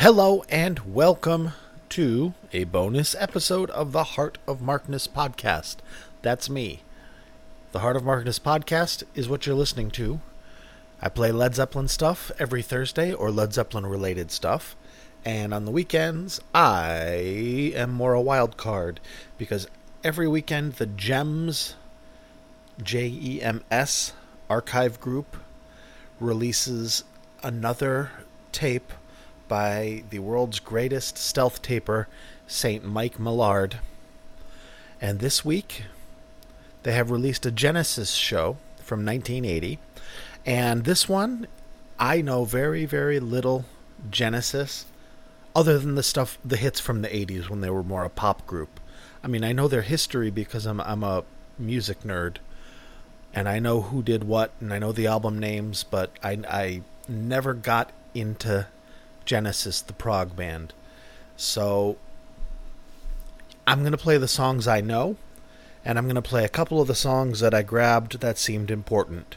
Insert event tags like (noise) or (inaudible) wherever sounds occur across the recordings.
Hello and welcome to a bonus episode of the Heart of Markness podcast. That's me. The Heart of Markness podcast is what you're listening to. I play Led Zeppelin stuff every Thursday or Led Zeppelin related stuff. And on the weekends, I am more a wild card because every weekend the Gems, J E M S, archive group releases another tape by the world's greatest stealth taper, St. Mike Millard. And this week, they have released a Genesis show from 1980. And this one, I know very, very little Genesis, other than the stuff, the hits from the 80s when they were more a pop group. I mean, I know their history because I'm, I'm a music nerd. And I know who did what, and I know the album names, but I, I never got into Genesis, the prog band. So I'm going to play the songs I know, and I'm going to play a couple of the songs that I grabbed that seemed important.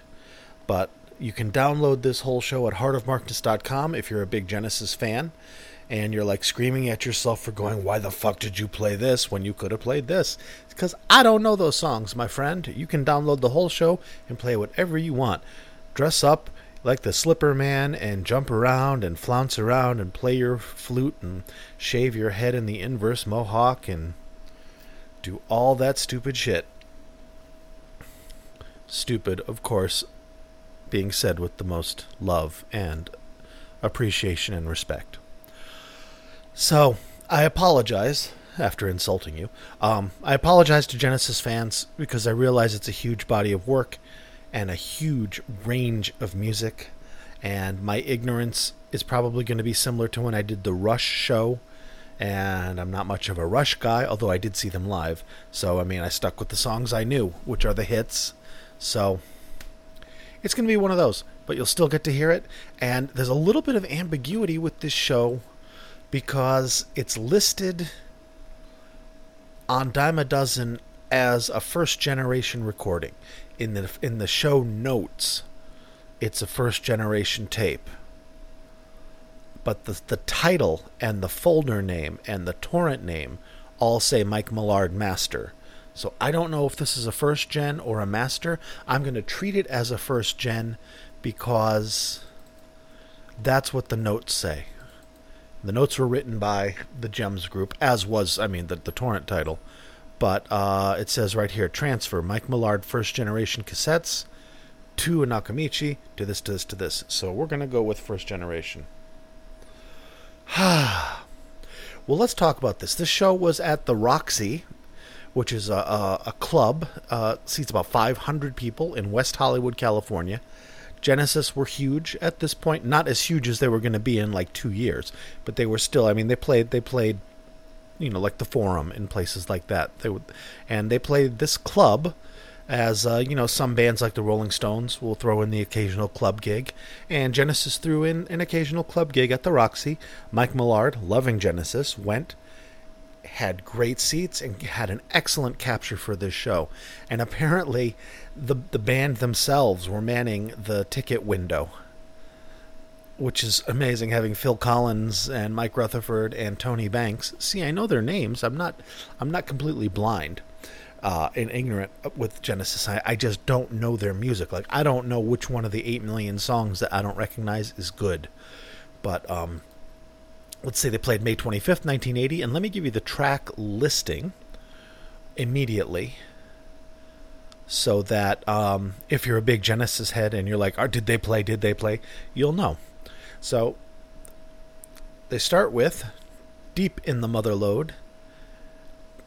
But you can download this whole show at heartofmarkness.com if you're a big Genesis fan and you're like screaming at yourself for going, Why the fuck did you play this when you could have played this? Because I don't know those songs, my friend. You can download the whole show and play whatever you want. Dress up like the slipper man and jump around and flounce around and play your flute and shave your head in the inverse mohawk and do all that stupid shit. Stupid, of course, being said with the most love and appreciation and respect. So, I apologize after insulting you. Um, I apologize to Genesis fans because I realize it's a huge body of work and a huge range of music. And my ignorance is probably going to be similar to when I did the Rush show. And I'm not much of a Rush guy, although I did see them live. So, I mean, I stuck with the songs I knew, which are the hits. So, it's going to be one of those, but you'll still get to hear it. And there's a little bit of ambiguity with this show because it's listed on Dime a Dozen as a first generation recording in the in the show notes, it's a first generation tape. But the the title and the folder name and the torrent name all say Mike Millard Master. So I don't know if this is a first gen or a master. I'm going to treat it as a first gen because that's what the notes say. The notes were written by the Gems group, as was, I mean, the, the torrent title. But uh, it says right here transfer Mike Millard first generation cassettes to Nakamichi to this, to this, to this. So we're going to go with first generation. Ha. (sighs) Well, let's talk about this. This show was at the Roxy, which is a, a, a club, uh, seats about 500 people in West Hollywood, California. Genesis were huge at this point, not as huge as they were going to be in like two years, but they were still. I mean, they played they played you know, like the Forum and places like that. They would, and they played this club as uh, you know some bands like the Rolling Stones will throw in the occasional club gig, and Genesis threw in an occasional club gig at the Roxy. Mike Millard, loving Genesis, went, had great seats, and had an excellent capture for this show. And apparently, the the band themselves were manning the ticket window which is amazing having Phil Collins and Mike Rutherford and Tony Banks. See, I know their names. I'm not I'm not completely blind uh, and ignorant with Genesis. I, I just don't know their music. Like I don't know which one of the eight million songs that I don't recognize is good. But um, let's say they played May 25th, 1980, and let me give you the track listing immediately so that um, if you're a big Genesis head and you're like, oh, did they play? Did they play? You'll know. So they start with Deep in the Mother Lode,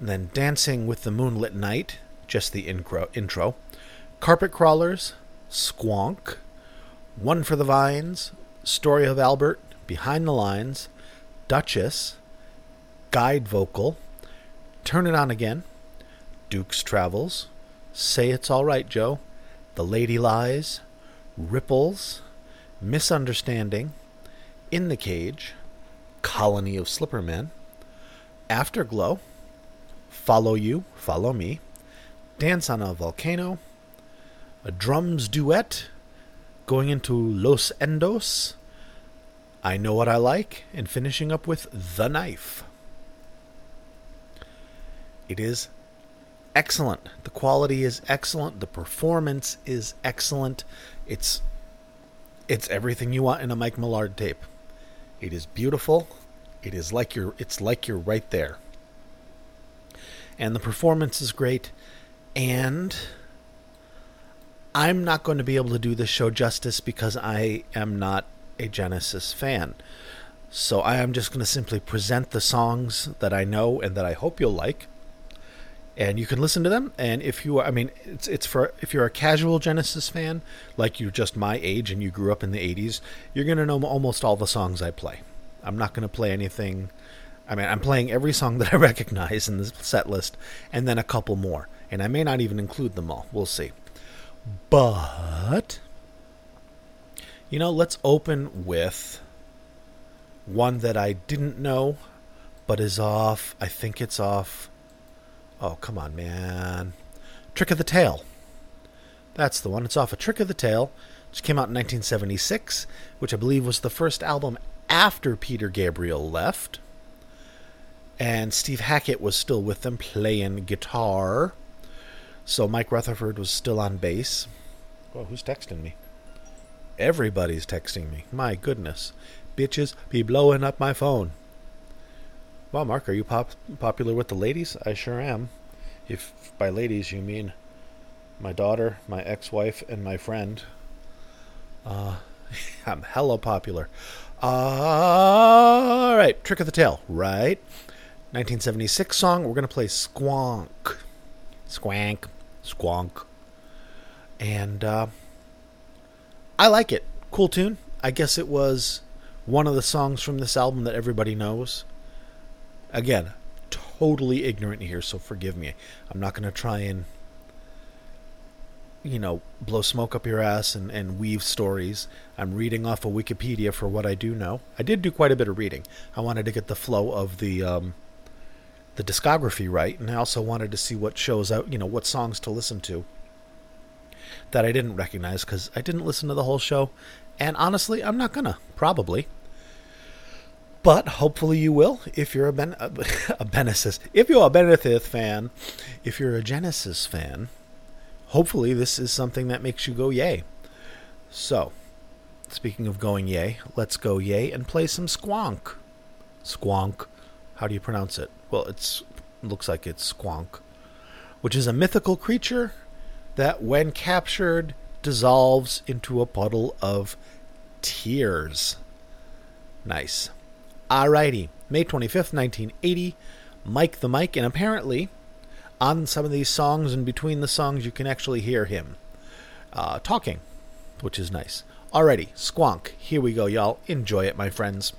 then Dancing with the Moonlit Knight, just the intro, intro. Carpet Crawlers, Squonk, One for the Vines, Story of Albert, Behind the Lines, Duchess, Guide Vocal, Turn It On Again, Duke's Travels, Say It's All Right, Joe, The Lady Lies, Ripples, Misunderstanding, in the Cage, Colony of Slipper Men, Afterglow, Follow You, Follow Me, Dance on a Volcano, a Drums Duet, going into Los Endos, I Know What I Like, and finishing up with The Knife. It is excellent. The quality is excellent. The performance is excellent. It's it's everything you want in a Mike Millard tape. It is beautiful. It is like you're it's like you're right there. And the performance is great and I'm not going to be able to do this show justice because I am not a Genesis fan. So I am just going to simply present the songs that I know and that I hope you'll like. And you can listen to them. And if you are, I mean, it's it's for if you're a casual Genesis fan, like you're just my age and you grew up in the '80s, you're to know almost all the songs I play. I'm not to play anything. I mean, I'm playing every song that I (laughs) recognize in the set list, and then a couple more. And I may not even include them all. We'll see. But, you know, let's open with one that I didn't know, but is off. I think it's off. Oh, come on, man. Trick of the Tail. That's the one. It's off a Trick of the Tail, which came out in 1976, which I believe was the first album after Peter Gabriel left. And Steve Hackett was still with them playing guitar. So Mike Rutherford was still on bass. Well, who's texting me? Everybody's texting me. My goodness. Bitches be blowing up my phone. Well, Mark, are you pop- popular with the ladies? I sure am. If by ladies you mean my daughter, my ex wife, and my friend. Uh, (laughs) I'm hella popular. All right, Trick of the Tail, right? 1976 song. We're going to play Squonk. Squank. Squonk. And uh, I like it. Cool tune. I guess it was one of the songs from this album that everybody knows. Again, totally ignorant here, so forgive me. I'm not going to try and, you know, blow smoke up your ass and, and weave stories. I'm reading off of Wikipedia for what I do know. I did do quite a bit of reading. I wanted to get the flow of the um, the discography right, and I also wanted to see what shows out, you know, what songs to listen to that I didn't recognize because I didn't listen to the whole show, and honestly, I'm not gonna probably. But hopefully you will if you're a ben a, (laughs) a Genesis if you're a Benethith fan, if you're a Genesis fan. Hopefully this is something that makes you go yay. So, speaking of going yay, let's go yay and play some squonk. Squonk. How do you pronounce it? Well, it's looks like it's squonk, which is a mythical creature that, when captured, dissolves into a puddle of tears. Nice. Alrighty. May 25th, 1980. Mike the Mike, and apparently, on some of these songs and between the songs, you can actually hear him uh, talking, which is nice. Alrighty, Squonk. Here we go, y'all. Enjoy it, my friends.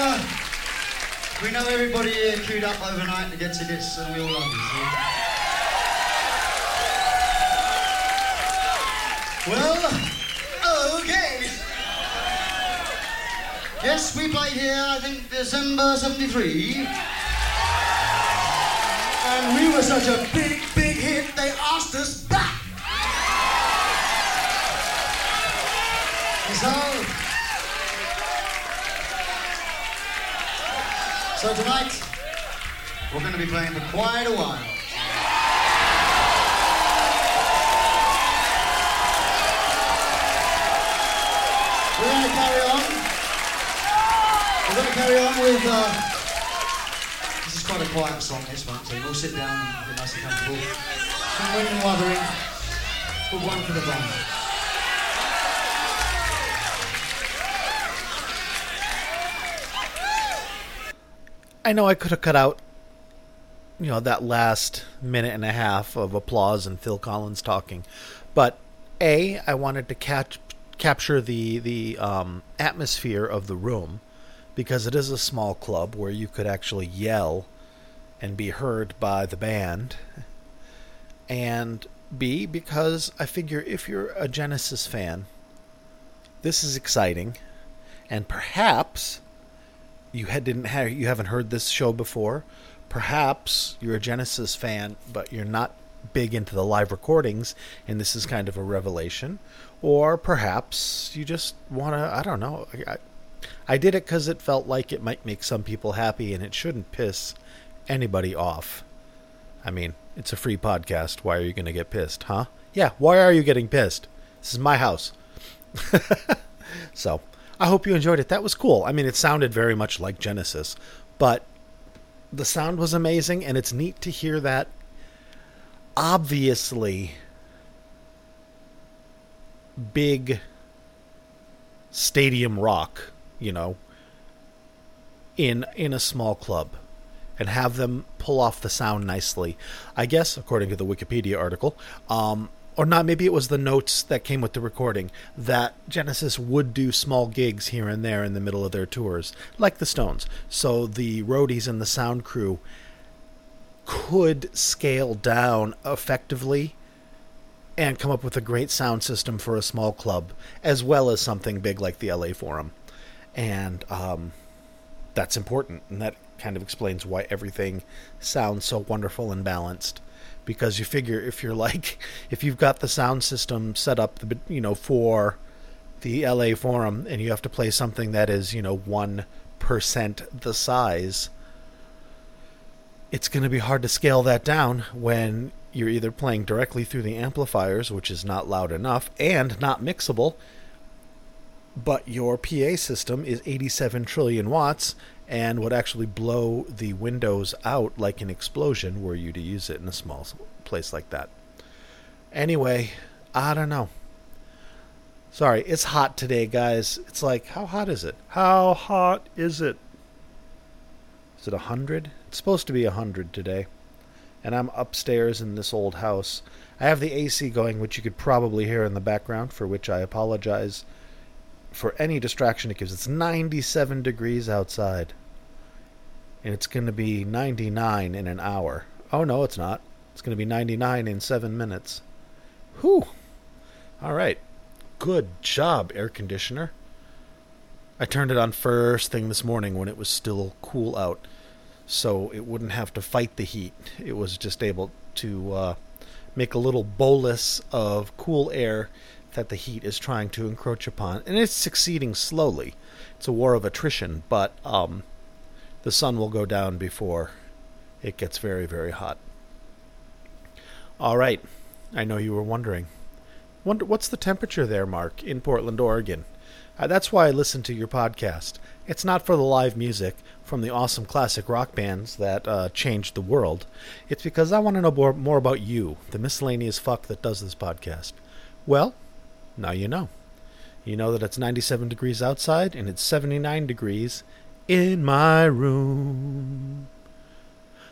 Uh, we know everybody here queued up overnight to get tickets, and we all love you. See? Well, okay. Yes, we played here, I think, December 73. And we were such a big, big hit, they asked us back. So, so tonight, we're going to be playing for quite a while. We're going to carry on. We're going to carry on with. Uh, this is quite a quiet song, this one, so we'll sit down and get nice and comfortable. Some and wuthering. It's One for the Band. I know I could have cut out, you know, that last minute and a half of applause and Phil Collins talking, but a I wanted to catch capture the the um, atmosphere of the room because it is a small club where you could actually yell and be heard by the band, and b because I figure if you're a Genesis fan, this is exciting, and perhaps you had didn't have you haven't heard this show before. Perhaps you're a Genesis fan, but you're not big into the live recordings, and this is kind of a revelation. Or perhaps you just want to. I don't know. I, I did it because it felt like it might make some people happy, and it shouldn't piss anybody off. I mean, it's a free podcast. Why are you going to get pissed, huh? Yeah, why are you getting pissed? This is my house. (laughs) so, I hope you enjoyed it. That was cool. I mean, it sounded very much like Genesis, but the sound was amazing, and it's neat to hear that. Obviously, big stadium rock, you know, in in a small club and have them pull off the sound nicely. I guess, according to the Wikipedia article, um, or not, maybe it was the notes that came with the recording, that Genesis would do small gigs here and there in the middle of their tours, like the Stones. So the roadies and the sound crew could scale down effectively and come up with a great sound system for a small club, as well as something big like the LA Forum. And um, that's important, and that kind of explains why everything sounds so wonderful and balanced. Because you figure if you're (laughs) like, if you've got the sound system set up, you know, for the LA Forum, and you have to play something that is, you know, one percent the size, it's going to be hard to scale that down when you're either playing directly through the amplifiers, which is not loud enough and not mixable, but your PA system is 87 trillion watts and would actually blow the windows out like an explosion were you to use it in a small place like that. Anyway, I don't know. Sorry, it's hot today, guys. It's like, how hot is it? How hot is it? Is it 100? It's supposed to be 100 today. And I'm upstairs in this old house. I have the AC going, which you could probably hear in the background, for which I apologize for any distraction it gives. It's 97 degrees outside. And it's going to be 99 in an hour. Oh, no, it's not. It's going to be 99 in seven minutes. Whew. All right. Good job, air conditioner. I turned it on first thing this morning when it was still cool out, so it wouldn't have to fight the heat. It was just able to uh, make a little bolus of cool air that the heat is trying to encroach upon, and it's succeeding slowly. It's a war of attrition, but um, the sun will go down before it gets very, very hot. All right, I know you were wondering. Wonder what's the temperature there, Mark, in Portland, Oregon? Uh, that's why I listen to your podcast. It's not for the live music from the awesome classic rock bands that uh, changed the world. It's because I want to know more, more about you, the miscellaneous fuck that does this podcast. Well, now you know. You know that it's 97 degrees outside and it's 79 degrees in my room.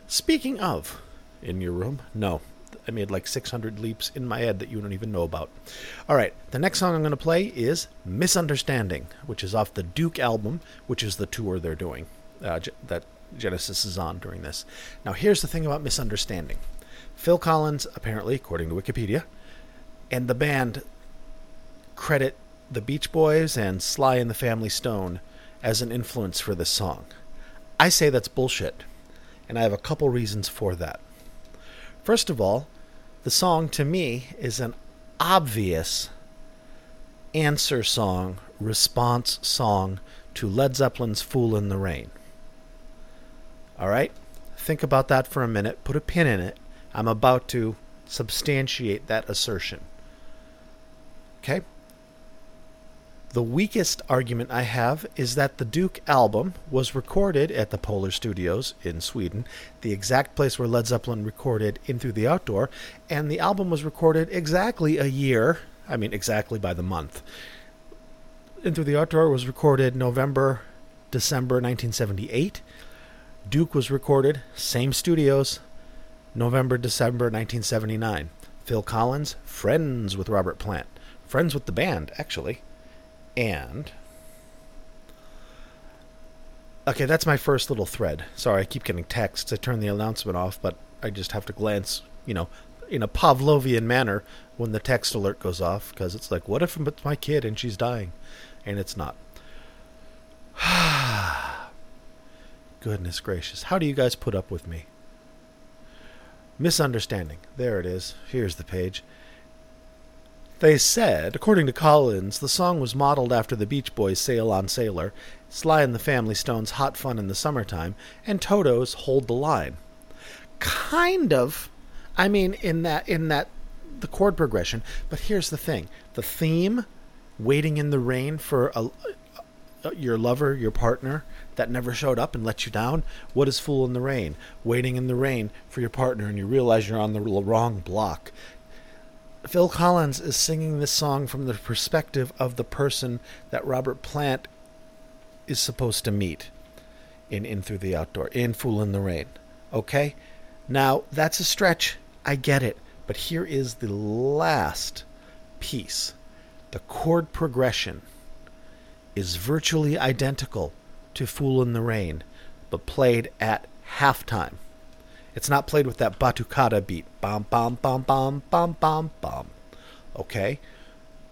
Speaking of in your room, no, I made like 600 leaps in my head that you don't even know about. All right, the next song I'm going to play is Misunderstanding, which is off the Duke album, which is the tour they're doing uh, that Genesis is on during this. Now, here's the thing about Misunderstanding Phil Collins, apparently, according to Wikipedia, and the band credit the Beach Boys and Sly and the Family Stone as an influence for this song. I say that's bullshit, and I have a couple reasons for that. First of all, the song to me is an obvious answer song, response song to Led Zeppelin's Fool in the Rain. All right? Think about that for a minute. Put a pin in it. I'm about to substantiate that assertion. Okay? The weakest argument I have is that the Duke album was recorded at the Polar Studios in Sweden, the exact place where Led Zeppelin recorded In Through the Outdoor, and the album was recorded exactly a year, I mean, exactly by the month. In Through the Outdoor was recorded November, December 1978. Duke was recorded, same studios, November, December 1979. Phil Collins, friends with Robert Plant. Friends with the band, actually. And okay, that's my first little thread. Sorry, I keep getting texts. I turn the announcement off, but I just have to glance, you know, in a Pavlovian manner when the text alert goes off because it's like, what if it's my kid and she's dying, and it's not. (sighs) Goodness gracious, how do you guys put up with me? Misunderstanding. There it is. Here's the page. They said, according to Collins, the song was modeled after the Beach Boys' Sail on Sailor, Sly and the Family Stone's Hot Fun in the Summertime, and Toto's Hold the Line. Kind of. I mean, in that, in that, the chord progression. But here's the thing the theme, waiting in the rain for a, your lover, your partner, that never showed up and let you down? What is Fool in the Rain? Waiting in the rain for your partner and you realize you're on the wrong block. Phil Collins is singing this song from the perspective of the person that Robert Plant is supposed to meet in In Through the Outdoor, in Fool in the Rain. Okay? Now, that's a stretch. I get it. But here is the last piece. The chord progression is virtually identical to Fool in the Rain, but played at halftime. It's not played with that batucada beat. Bam, bam, bam, bam, bam, bam, bam. Okay?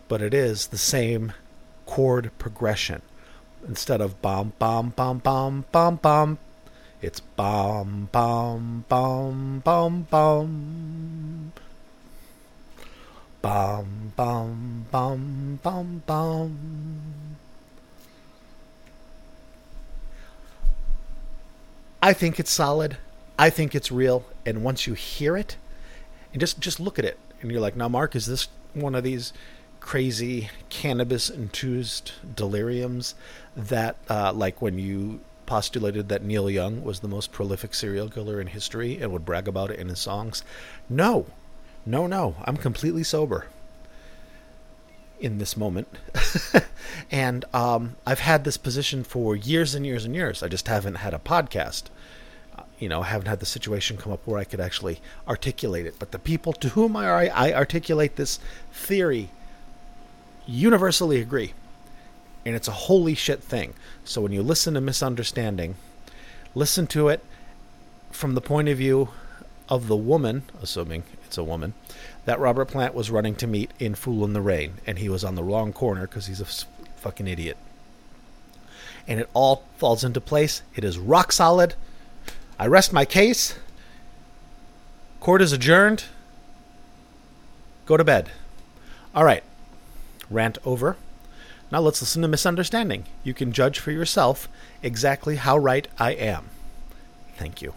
But it is the same chord progression. instead of bomb bomb bomb bomb bomb bomb. It's bomb bomb bomb bomb bomb. Bum bum bum bum bum. I think it's solid. I think it's real. And once you hear it, and just just look at it, and you're like, now, Mark, is this one of these crazy cannabis enthused deliriums that, uh, like when you postulated that Neil Young was the most prolific serial killer in history and would brag about it in his songs? No, no, no. I'm completely sober in this moment. (laughs) and um, I've had this position for years and years and years. I just haven't had a podcast. You know, haven't had the situation come up where I could actually articulate it. But the people to whom I, I articulate this theory universally agree. And it's a holy shit thing. So when you listen to Misunderstanding, listen to it from the point of view of the woman, assuming it's a woman, that Robert Plant was running to meet in Fool in the Rain, and he was on the wrong corner because he's a fucking idiot. And it all falls into place. It is rock solid. I rest my case. Court is adjourned. Go to bed. All right. Rant over. Now let's listen to Misunderstanding. You can judge for yourself exactly how right I am. Thank you.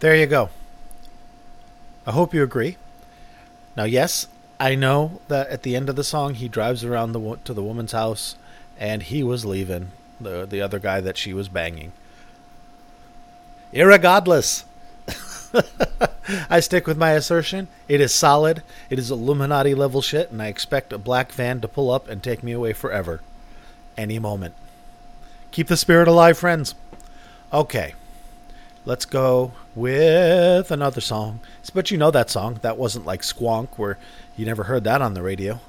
There you go. I hope you agree. Now, yes, I know that at the end of the song he drives around the to the woman's house, and he was leaving the the other guy that she was banging. Irregardless, (laughs) I stick with my assertion. It is solid. It is Illuminati level shit, and I expect a black van to pull up and take me away forever, any moment. Keep the spirit alive, friends. Okay, let's go with another song. But you know that song. That wasn't like Squonk, where you never heard that on the radio.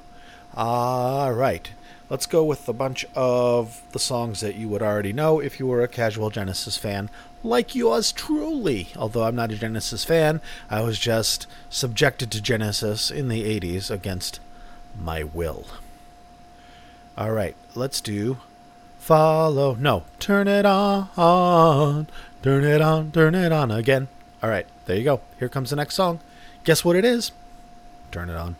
All right. Let's go with a bunch of the songs that you would already know if you were a casual Genesis fan, like yours truly. Although I'm not a Genesis fan, I was just subjected to Genesis in the 80s against my will. All right, let's do follow. No, turn it on. Turn it on, turn it on again. All right, there you go. Here comes the next song. Guess what it is? Turn it on.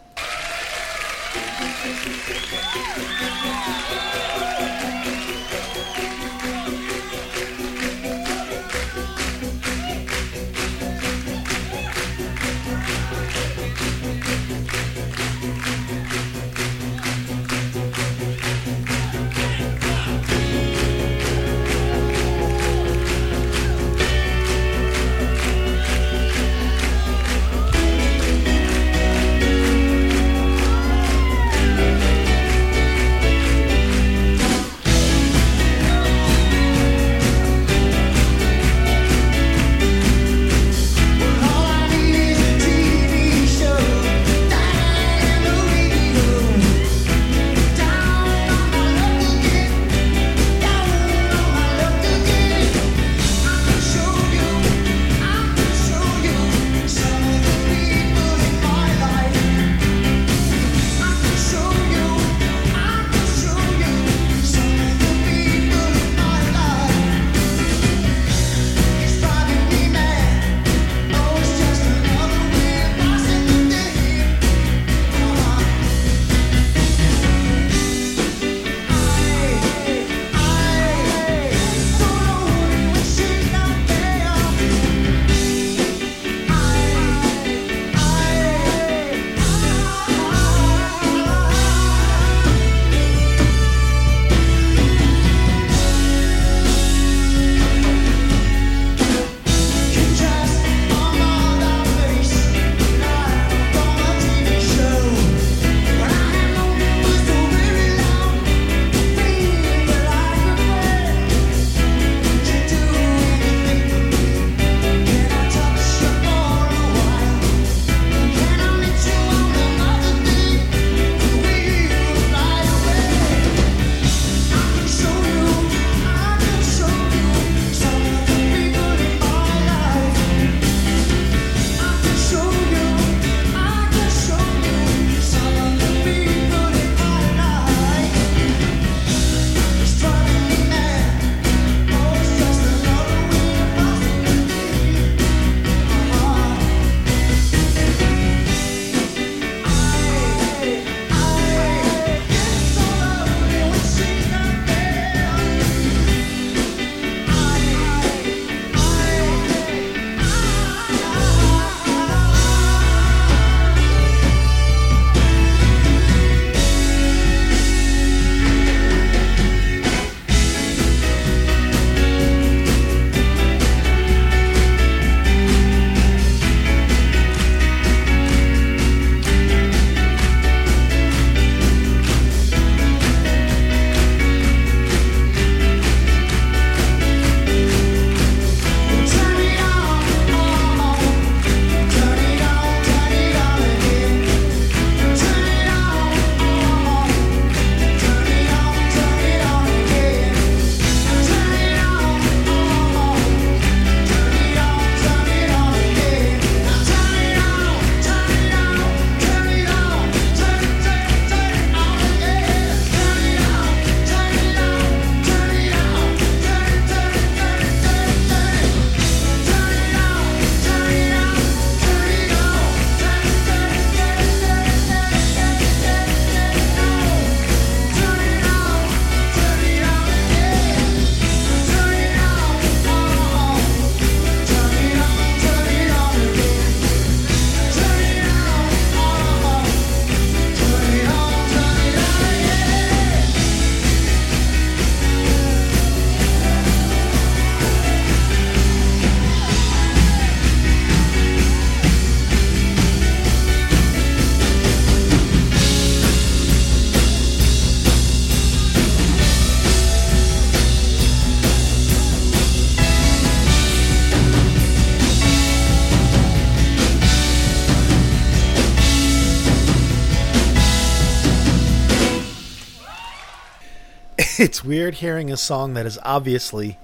It's weird hearing a song that is obviously,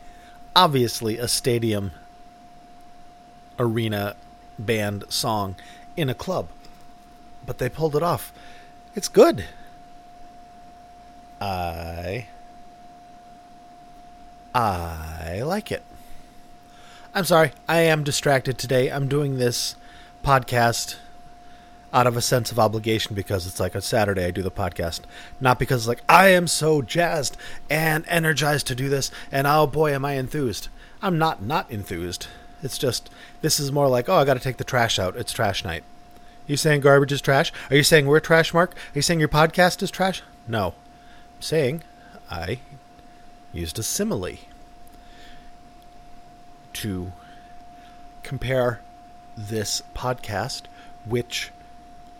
obviously a stadium arena band song in a club, but they pulled it off. It's good. I I like it. I'm sorry, I am distracted today. I'm doing this podcast out of a sense of obligation because it's like a Saturday I do the podcast. Not because like I am so jazzed and energized to do this and oh boy am I enthused. I'm not not enthused. It's just this is more like, oh I gotta take the trash out. It's trash night. you saying garbage is trash? Are you saying we're trash, Mark? Are you saying your podcast is trash? No. I'm saying I used a simile to compare this podcast, which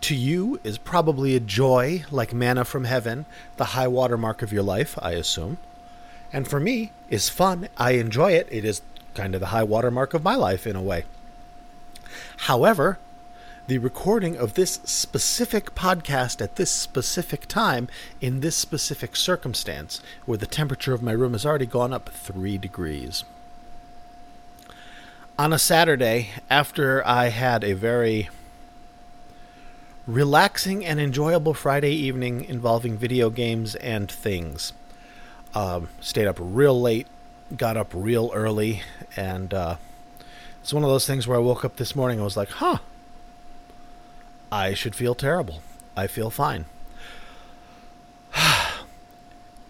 to you is probably a joy like manna from heaven, the high water mark of your life, I assume. And for me, is fun. I enjoy it. It is kind of the high water mark of my life in a way. However, the recording of this specific podcast at this specific time in this specific circumstance, where the temperature of my room has already gone up three degrees. On a Saturday, after I had a very relaxing and enjoyable Friday evening involving video games and things, um, stayed up real late, got up real early, and uh, it's one of those things where I woke up this morning. I was like, huh, I should feel terrible. I feel fine. (sighs)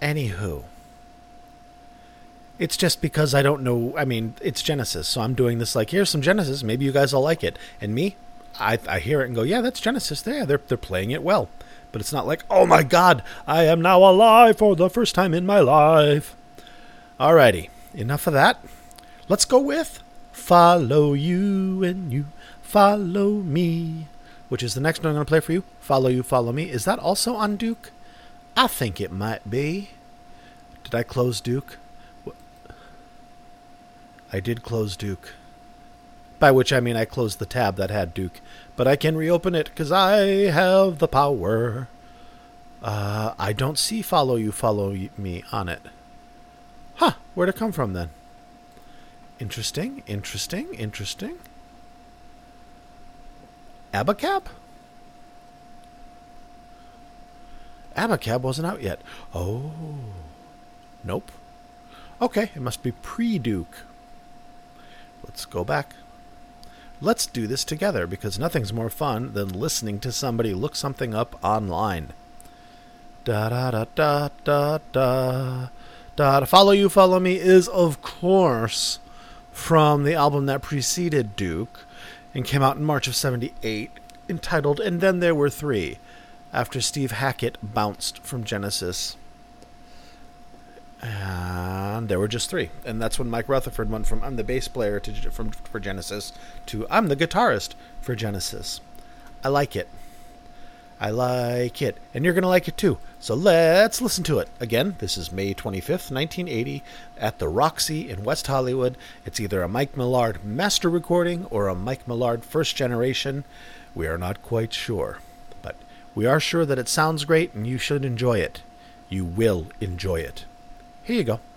Anywho, it's just because I don't know. I mean, it's Genesis, so I'm doing this like, here's some Genesis. Maybe you guys will like it. And me, I, I hear it and go, yeah, that's Genesis. There, they're they're playing it well. But it's not like, oh my God, I am now alive for the first time in my life. Alrighty, enough of that. Let's go with Follow You and You Follow Me, which is the next one I'm going to play for you. Follow You, Follow Me. Is that also on Duke? I think it might be. Did I close Duke? I did close Duke. By which I mean I closed the tab that had Duke. But I can reopen it because I have the power. Uh, I don't see Follow You, Follow Me on it. Huh, where'd it come from then? Interesting, interesting, interesting. Abacab? Abacab wasn't out yet. Oh. Nope. Okay, it must be pre Duke. Let's go back. Let's do this together because nothing's more fun than listening to somebody look something up online. Da da da da da da da. Follow You, Follow Me is, of course, from the album that preceded Duke and came out in March of 78, entitled And Then There Were Three, after Steve Hackett bounced from Genesis. And there were just three. And that's when Mike Rutherford went from I'm the bass player to, from, for Genesis to I'm the guitarist for Genesis. I like it. I like it. And you're going to like it too. So let's listen to it. Again, this is May 25th, 1980, at the Roxy in West Hollywood. It's either a Mike Millard master recording or a Mike Millard first generation. We are not quite sure. But we are sure that it sounds great and you should enjoy it. You will enjoy it. Here you go.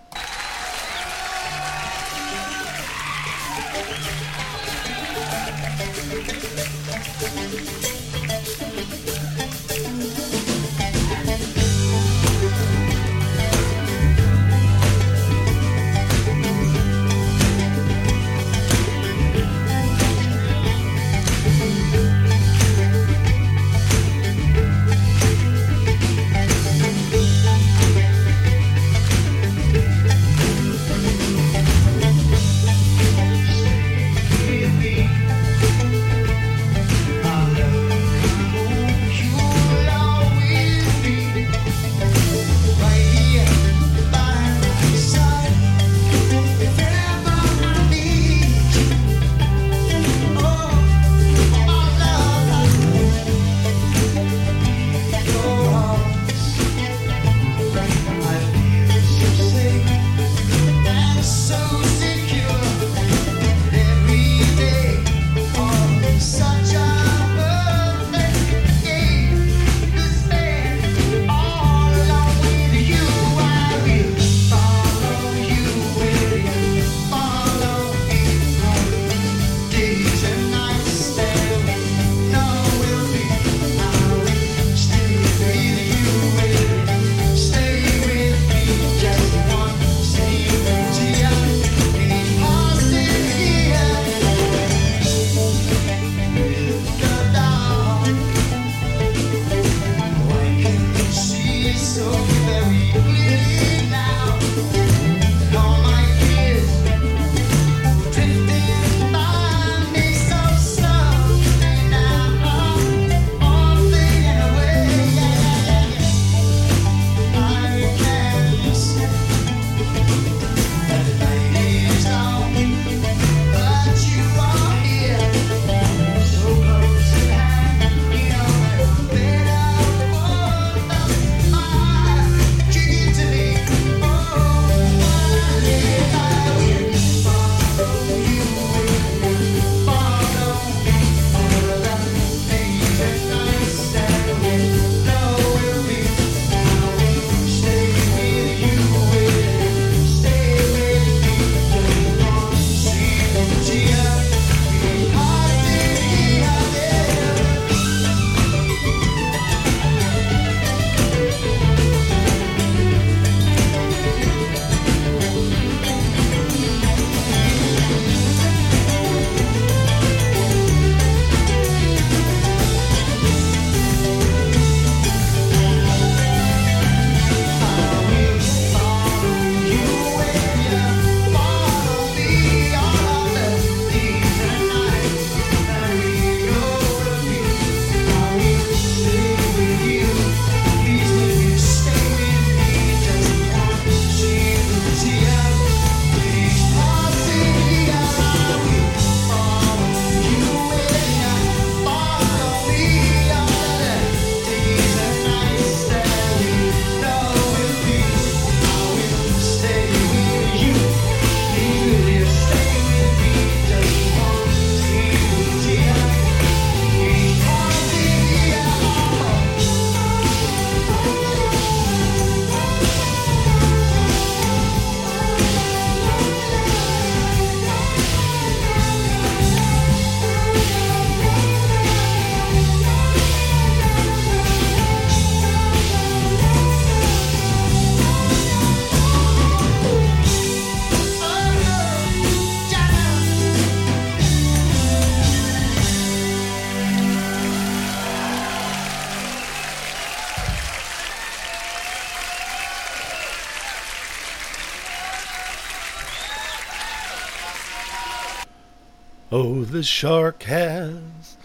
Oh, the shark has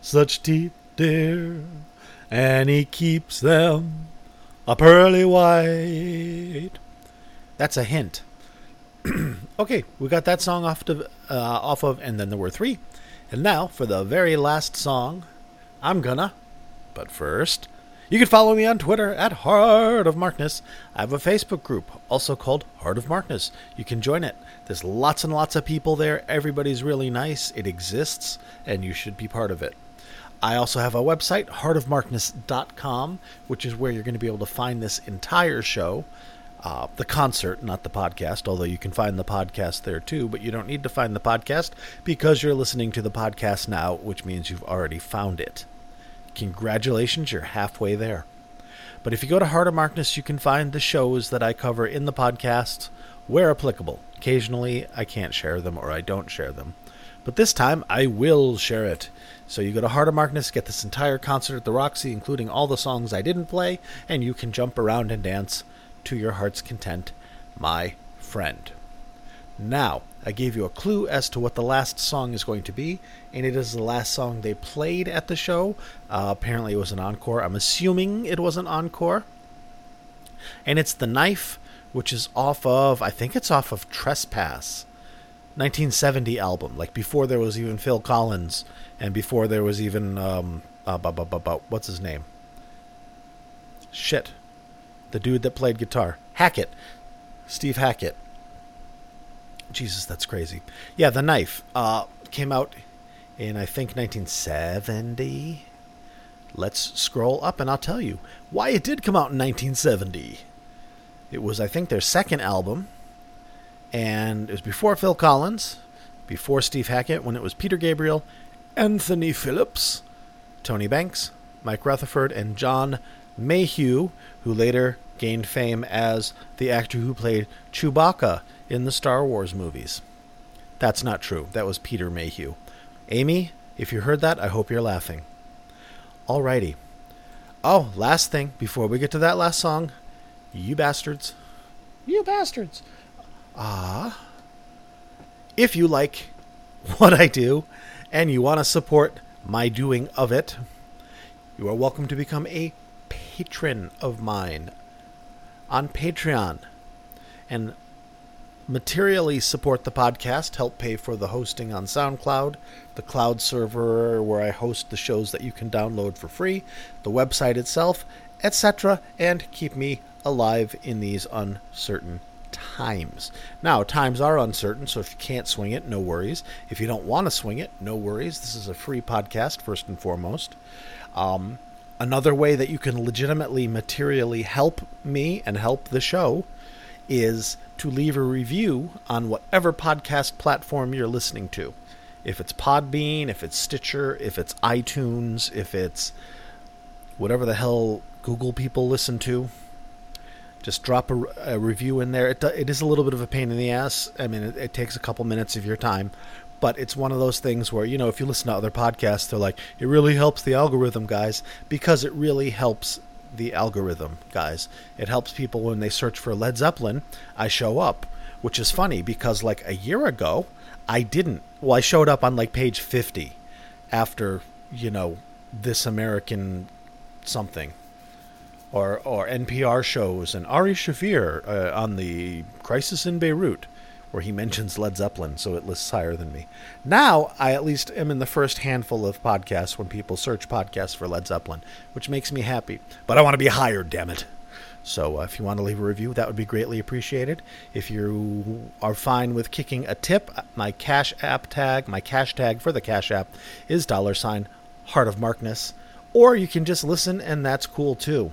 such teeth, dear, and he keeps them a pearly white. That's a hint. (clears throat) okay, we got that song off to uh, off of, and then there were three. And now for the very last song, I'm gonna. But first, you can follow me on Twitter at Heart of Markness. I have a Facebook group, also called Heart of Markness. You can join it. There's lots and lots of people there. Everybody's really nice. It exists, and you should be part of it. I also have a website, heartofmarkness.com, which is where you're going to be able to find this entire show. Uh, the concert, not the podcast, although you can find the podcast there too, but you don't need to find the podcast because you're listening to the podcast now, which means you've already found it. Congratulations, you're halfway there. But if you go to Heart of Markness, you can find the shows that I cover in the podcast where applicable. Occasionally, I can't share them or I don't share them. But this time, I will share it. So you go to Heart of Markness, get this entire concert at the Roxy, including all the songs I didn't play, and you can jump around and dance to your heart's content, my friend. Now, I gave you a clue as to what the last song is going to be, and it is the last song they played at the show. Uh, apparently, it was an encore. I'm assuming it was an encore. And it's The Knife, which is off of, I think it's off of Trespass, 1970 album, like before there was even Phil Collins, and before there was even, um, uh, bu- bu- bu- bu- what's his name? Shit. The dude that played guitar. Hackett. Steve Hackett. Jesus, that's crazy. Yeah, The Knife uh, came out in, I think, 1970. Let's scroll up and I'll tell you why it did come out in 1970. It was, I think, their second album, and it was before Phil Collins, before Steve Hackett, when it was Peter Gabriel, Anthony Phillips, Tony Banks, Mike Rutherford, and John Mayhew, who later gained fame as the actor who played Chewbacca in the Star Wars movies. That's not true. That was Peter Mayhew. Amy, if you heard that, I hope you're laughing. Alrighty. Oh, last thing before we get to that last song, you bastards. You bastards. Ah. If you like what I do and you want to support my doing of it, you are welcome to become a patron of mine on Patreon and materially support the podcast, help pay for the hosting on SoundCloud, the cloud server where I host the shows that you can download for free, the website itself, etc., and keep me alive in these uncertain times. Now, times are uncertain, so if you can't swing it, no worries. If you don't want to swing it, no worries. This is a free podcast, first and foremost. Um, another way that you can legitimately materially help me and help the show is to leave a review on whatever podcast platform you're listening to. If it's Podbean, if it's Stitcher, if it's iTunes, if it's whatever the hell Google people listen to, just drop a, a review in there. It, it is a little bit of a pain in the ass. I mean, it, it takes a couple minutes of your time, but it's one of those things where, you know, if you listen to other podcasts, they're like, it really helps the algorithm, guys, because it really helps the algorithm, guys. It helps people when they search for Led Zeppelin, I show up, which is funny because like a year ago, I didn't. Well, I showed up on like page 50 after, you know, This American something or or NPR shows and Ari Shaffir uh, on the Crisis in Beirut, where he mentions Led Zeppelin, so it lists higher than me. Now I at least am in the first handful of podcasts when people search podcasts for Led Zeppelin, which makes me happy. But I want to be higher, damn it. So uh, if you want to leave a review, that would be greatly appreciated. If you are fine with kicking a tip, my Cash App tag, my cash tag for the Cash App is dollar sign Heart of Markness. Or you can just listen, and that's cool too.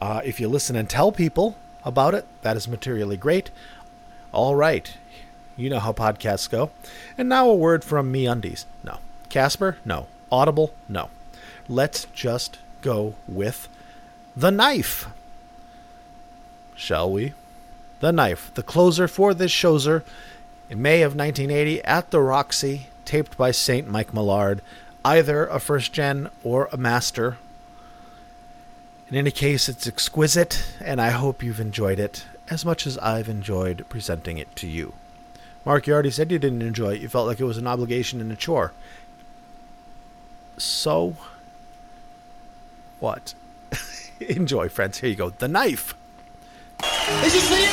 Uh, if you listen and tell people about it, that is materially great. All right, you know how podcasts go. And now a word from MeUndies. No. Casper? No. Audible? No. Let's just go with the knife. Shall we? The Knife, the closer for this showser in May of 1980 at the Roxy, taped by St. Mike Millard, either a first gen or a master. In any case, it's exquisite, and I hope you've enjoyed it as much as I've enjoyed presenting it to you. Mark, you already said you didn't enjoy it. You felt like it was an obligation and a chore. So, what? (laughs) enjoy, friends. Here you go. The knife. This is for you!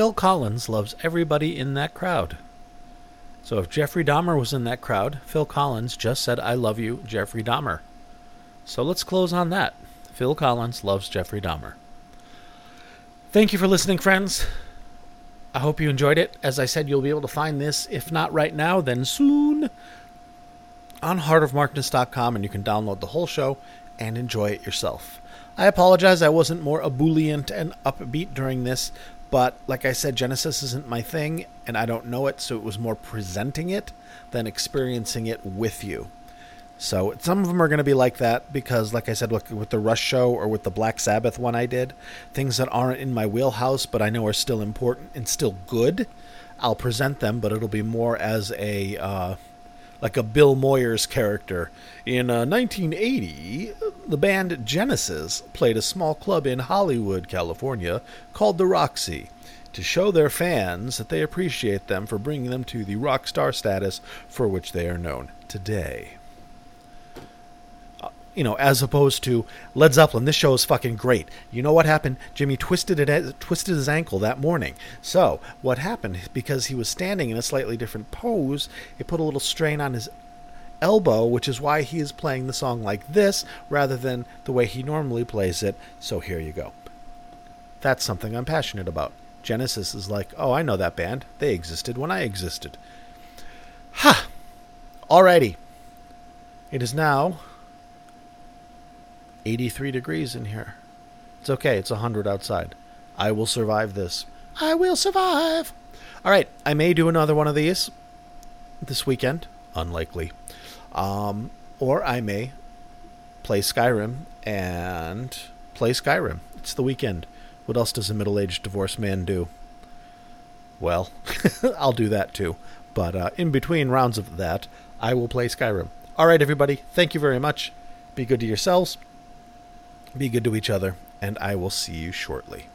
Phil Collins loves everybody in that crowd. So if Jeffrey Dahmer was in that crowd, Phil Collins just said, I love you, Jeffrey Dahmer. So let's close on that. Phil Collins loves Jeffrey Dahmer. Thank you for listening, friends. I hope you enjoyed it. As I said, you'll be able to find this, if not right now, then soon, on heartofmarkness.com, and you can download the whole show and enjoy it yourself. I apologize I wasn't more ebullient and upbeat during this, but like I said, Genesis isn't my thing, and I don't know it, so it was more presenting it than experiencing it with you. So some of them are going to be like that because, like I said, look with the Rush show or with the Black Sabbath one I did, things that aren't in my wheelhouse but I know are still important and still good, I'll present them, but it'll be more as a uh, like a Bill Moyers character. In uh, 1980, the band Genesis played a small club in Hollywood, California, called the Roxy, to show their fans that they appreciate them for bringing them to the rock star status for which they are known today uh, you know, as opposed to Led Zeppelin. This show is fucking great. You know what happened? Jimmy twisted it, twisted his ankle that morning. So what happened? Because he was standing in a slightly different pose, it put a little strain on his elbow, which is why he is playing the song like this rather than the way he normally plays it. So here you go. That's something I'm passionate about. Genesis is like, oh, I know that band. They existed when I existed. Ha! Alrighty. It is now 83 degrees in here. It's okay. It's 100 outside. I will survive this. I will survive. All right. I may do another one of these this weekend. Unlikely. Um, or I may play Skyrim and play Skyrim. It's the weekend. What else does a middle aged divorced man do? Well, (laughs) I'll do that too. But uh, in between rounds of that, I will play Skyrim. All right, everybody. Thank you very much. Be good to yourselves. Be good to each other, and I will see you shortly.